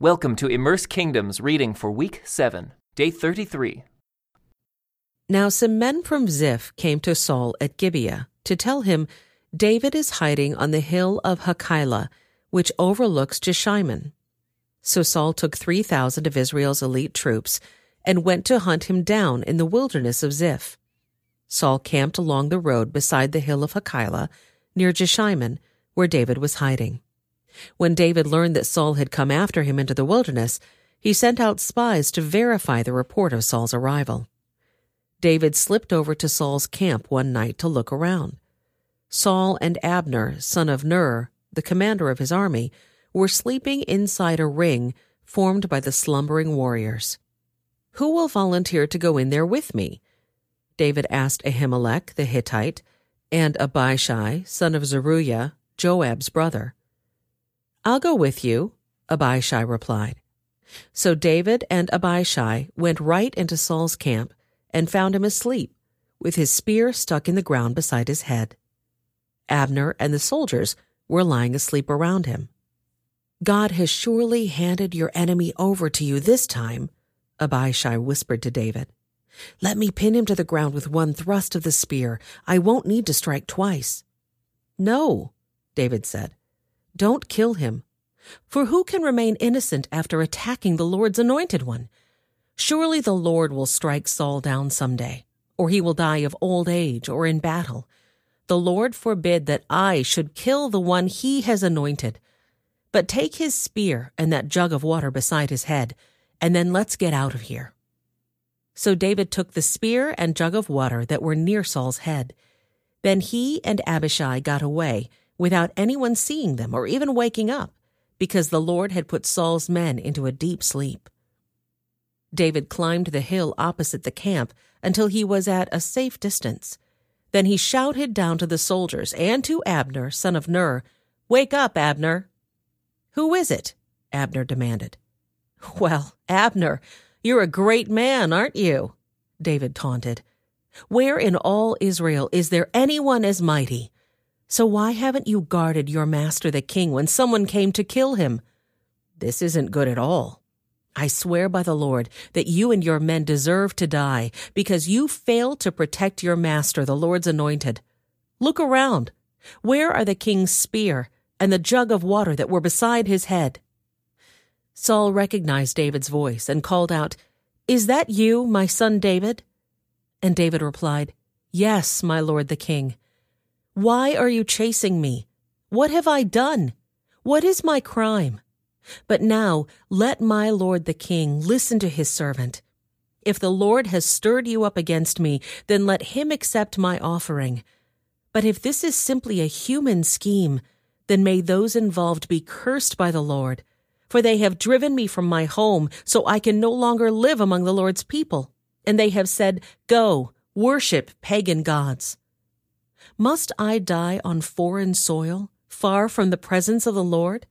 Welcome to Immerse Kingdoms reading for week 7, day 33. Now some men from Ziph came to Saul at Gibeah to tell him, David is hiding on the hill of Hachilah, which overlooks Jeshimon. So Saul took 3,000 of Israel's elite troops and went to hunt him down in the wilderness of Ziph. Saul camped along the road beside the hill of Hachilah, near Jeshimon, where David was hiding. When David learned that Saul had come after him into the wilderness, he sent out spies to verify the report of Saul's arrival. David slipped over to Saul's camp one night to look around. Saul and Abner, son of Ner, the commander of his army, were sleeping inside a ring formed by the slumbering warriors. Who will volunteer to go in there with me? David asked Ahimelech the Hittite and Abishai, son of Zeruiah, Joab's brother. I'll go with you, Abishai replied. So David and Abishai went right into Saul's camp and found him asleep, with his spear stuck in the ground beside his head. Abner and the soldiers were lying asleep around him. God has surely handed your enemy over to you this time, Abishai whispered to David. Let me pin him to the ground with one thrust of the spear. I won't need to strike twice. No, David said. Don't kill him. For who can remain innocent after attacking the Lord's anointed one? Surely the Lord will strike Saul down some day, or he will die of old age or in battle. The Lord forbid that I should kill the one he has anointed. But take his spear and that jug of water beside his head, and then let's get out of here. So David took the spear and jug of water that were near Saul's head. Then he and Abishai got away without anyone seeing them or even waking up, because the Lord had put Saul's men into a deep sleep. David climbed the hill opposite the camp until he was at a safe distance. Then he shouted down to the soldiers and to Abner, son of Ner, Wake up, Abner! Who is it? Abner demanded. Well, Abner, you're a great man, aren't you? David taunted. Where in all Israel is there anyone as mighty? So why haven't you guarded your master the king when someone came to kill him? This isn't good at all. I swear by the Lord that you and your men deserve to die because you failed to protect your master, the Lord's anointed. Look around. Where are the king's spear and the jug of water that were beside his head? Saul recognized David's voice and called out, Is that you, my son David? And David replied, Yes, my lord the king. Why are you chasing me? What have I done? What is my crime? But now let my lord the king listen to his servant. If the Lord has stirred you up against me, then let him accept my offering. But if this is simply a human scheme, then may those involved be cursed by the Lord, for they have driven me from my home, so I can no longer live among the Lord's people. And they have said, Go, worship pagan gods. Must I die on foreign soil, far from the presence of the Lord?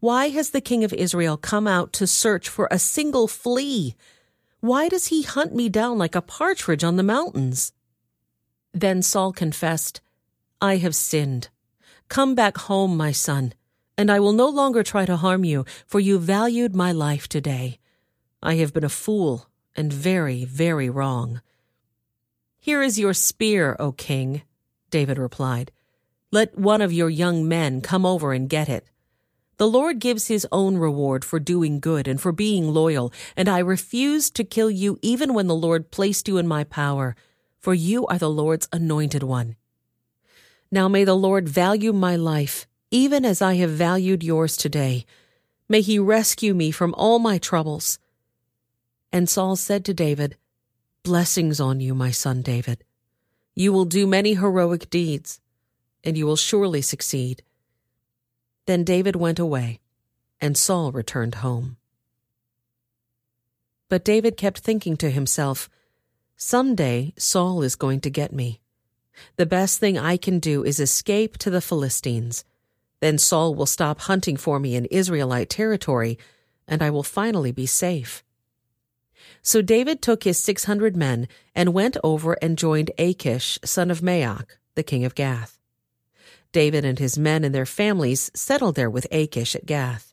Why has the king of Israel come out to search for a single flea? Why does he hunt me down like a partridge on the mountains? Then Saul confessed, I have sinned. Come back home, my son, and I will no longer try to harm you, for you valued my life today. I have been a fool and very, very wrong. Here is your spear, O king. David replied. Let one of your young men come over and get it. The Lord gives his own reward for doing good and for being loyal, and I refuse to kill you even when the Lord placed you in my power, for you are the Lord's anointed one. Now may the Lord value my life, even as I have valued yours today. May he rescue me from all my troubles. And Saul said to David, Blessings on you, my son David. You will do many heroic deeds, and you will surely succeed. Then David went away, and Saul returned home. But David kept thinking to himself, Some day Saul is going to get me. The best thing I can do is escape to the Philistines. Then Saul will stop hunting for me in Israelite territory, and I will finally be safe. So David took his six hundred men and went over and joined Achish, son of Maoch, the king of Gath. David and his men and their families settled there with Achish at Gath.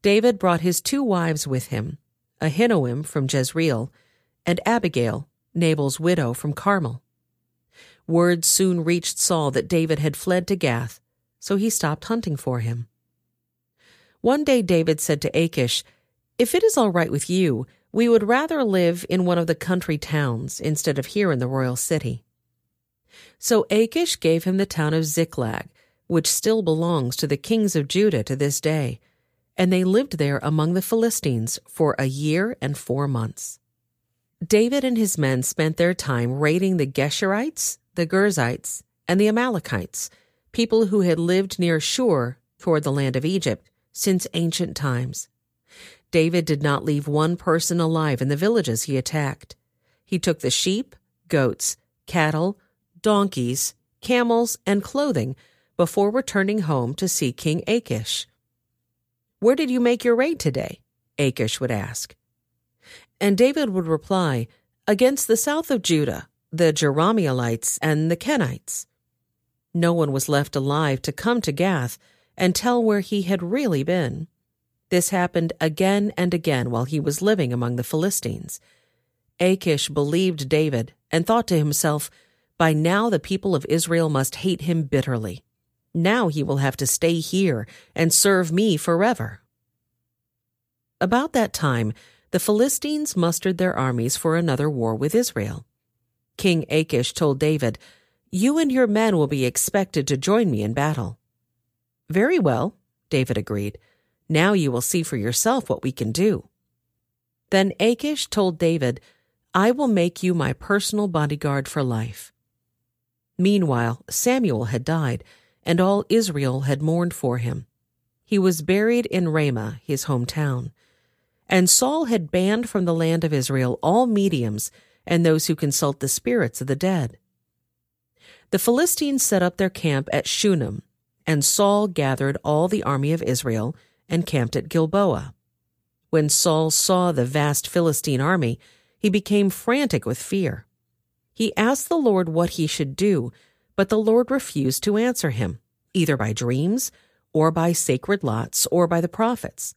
David brought his two wives with him, Ahinoam from Jezreel, and Abigail, Nabal's widow from Carmel. Word soon reached Saul that David had fled to Gath, so he stopped hunting for him. One day David said to Achish, If it is all right with you, we would rather live in one of the country towns instead of here in the royal city. So Achish gave him the town of Ziklag, which still belongs to the kings of Judah to this day, and they lived there among the Philistines for a year and four months. David and his men spent their time raiding the Geshurites, the Girzites, and the Amalekites, people who had lived near Shur toward the land of Egypt since ancient times. David did not leave one person alive in the villages he attacked. He took the sheep, goats, cattle, donkeys, camels, and clothing before returning home to see King Achish. Where did you make your raid today? Achish would ask. And David would reply, Against the south of Judah, the Jerahmeelites and the Kenites. No one was left alive to come to Gath and tell where he had really been. This happened again and again while he was living among the Philistines. Achish believed David and thought to himself, By now the people of Israel must hate him bitterly. Now he will have to stay here and serve me forever. About that time, the Philistines mustered their armies for another war with Israel. King Achish told David, You and your men will be expected to join me in battle. Very well, David agreed. Now you will see for yourself what we can do. Then Achish told David, I will make you my personal bodyguard for life. Meanwhile, Samuel had died, and all Israel had mourned for him. He was buried in Ramah, his hometown. And Saul had banned from the land of Israel all mediums and those who consult the spirits of the dead. The Philistines set up their camp at Shunem, and Saul gathered all the army of Israel and camped at Gilboa. When Saul saw the vast Philistine army, he became frantic with fear. He asked the Lord what he should do, but the Lord refused to answer him, either by dreams, or by sacred lots, or by the prophets.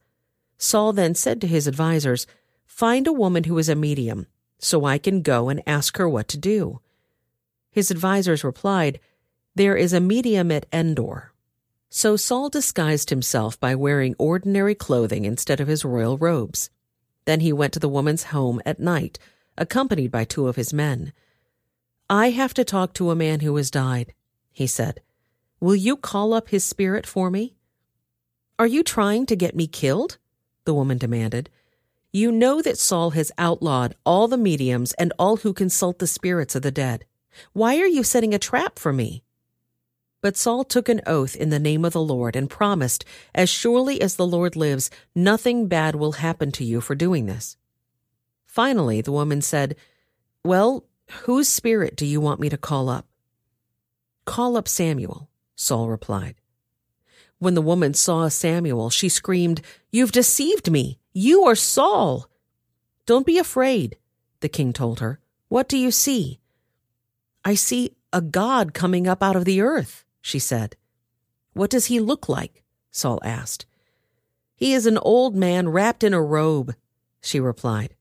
Saul then said to his advisers, Find a woman who is a medium so I can go and ask her what to do. His advisers replied, There is a medium at Endor. So Saul disguised himself by wearing ordinary clothing instead of his royal robes. Then he went to the woman's home at night, accompanied by two of his men. I have to talk to a man who has died, he said. Will you call up his spirit for me? Are you trying to get me killed? The woman demanded. You know that Saul has outlawed all the mediums and all who consult the spirits of the dead. Why are you setting a trap for me? But Saul took an oath in the name of the Lord and promised, As surely as the Lord lives, nothing bad will happen to you for doing this. Finally, the woman said, Well, whose spirit do you want me to call up? Call up Samuel, Saul replied. When the woman saw Samuel, she screamed, You've deceived me! You are Saul. Don't be afraid, the king told her. What do you see? I see a god coming up out of the earth, she said. What does he look like? Saul asked. He is an old man wrapped in a robe, she replied.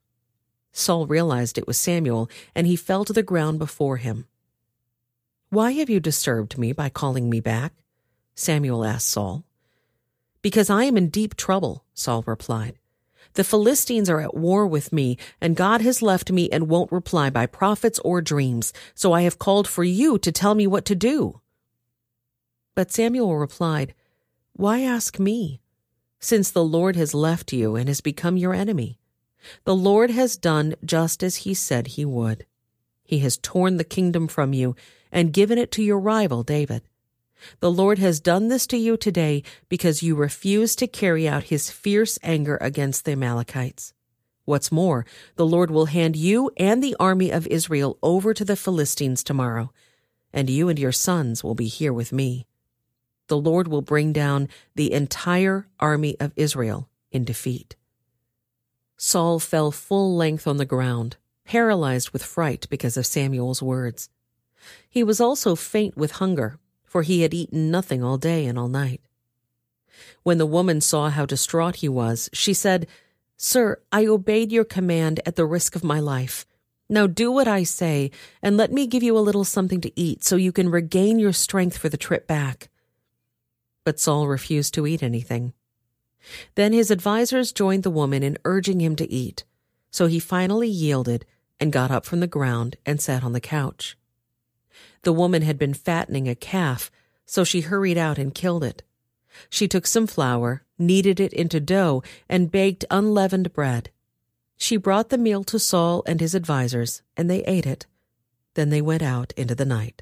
Saul realized it was Samuel, and he fell to the ground before him. Why have you disturbed me by calling me back? Samuel asked Saul. Because I am in deep trouble, Saul replied. The Philistines are at war with me, and God has left me and won't reply by prophets or dreams, so I have called for you to tell me what to do. But Samuel replied, Why ask me? Since the Lord has left you and has become your enemy. The Lord has done just as he said he would. He has torn the kingdom from you and given it to your rival David. The Lord has done this to you today because you refuse to carry out his fierce anger against the Amalekites. What's more, the Lord will hand you and the army of Israel over to the Philistines tomorrow, and you and your sons will be here with me. The Lord will bring down the entire army of Israel in defeat. Saul fell full length on the ground, paralyzed with fright because of Samuel's words. He was also faint with hunger for he had eaten nothing all day and all night. When the woman saw how distraught he was, she said, Sir, I obeyed your command at the risk of my life. Now do what I say, and let me give you a little something to eat so you can regain your strength for the trip back. But Saul refused to eat anything. Then his advisers joined the woman in urging him to eat, so he finally yielded and got up from the ground and sat on the couch. The woman had been fattening a calf, so she hurried out and killed it. She took some flour, kneaded it into dough, and baked unleavened bread. She brought the meal to Saul and his advisers, and they ate it. Then they went out into the night.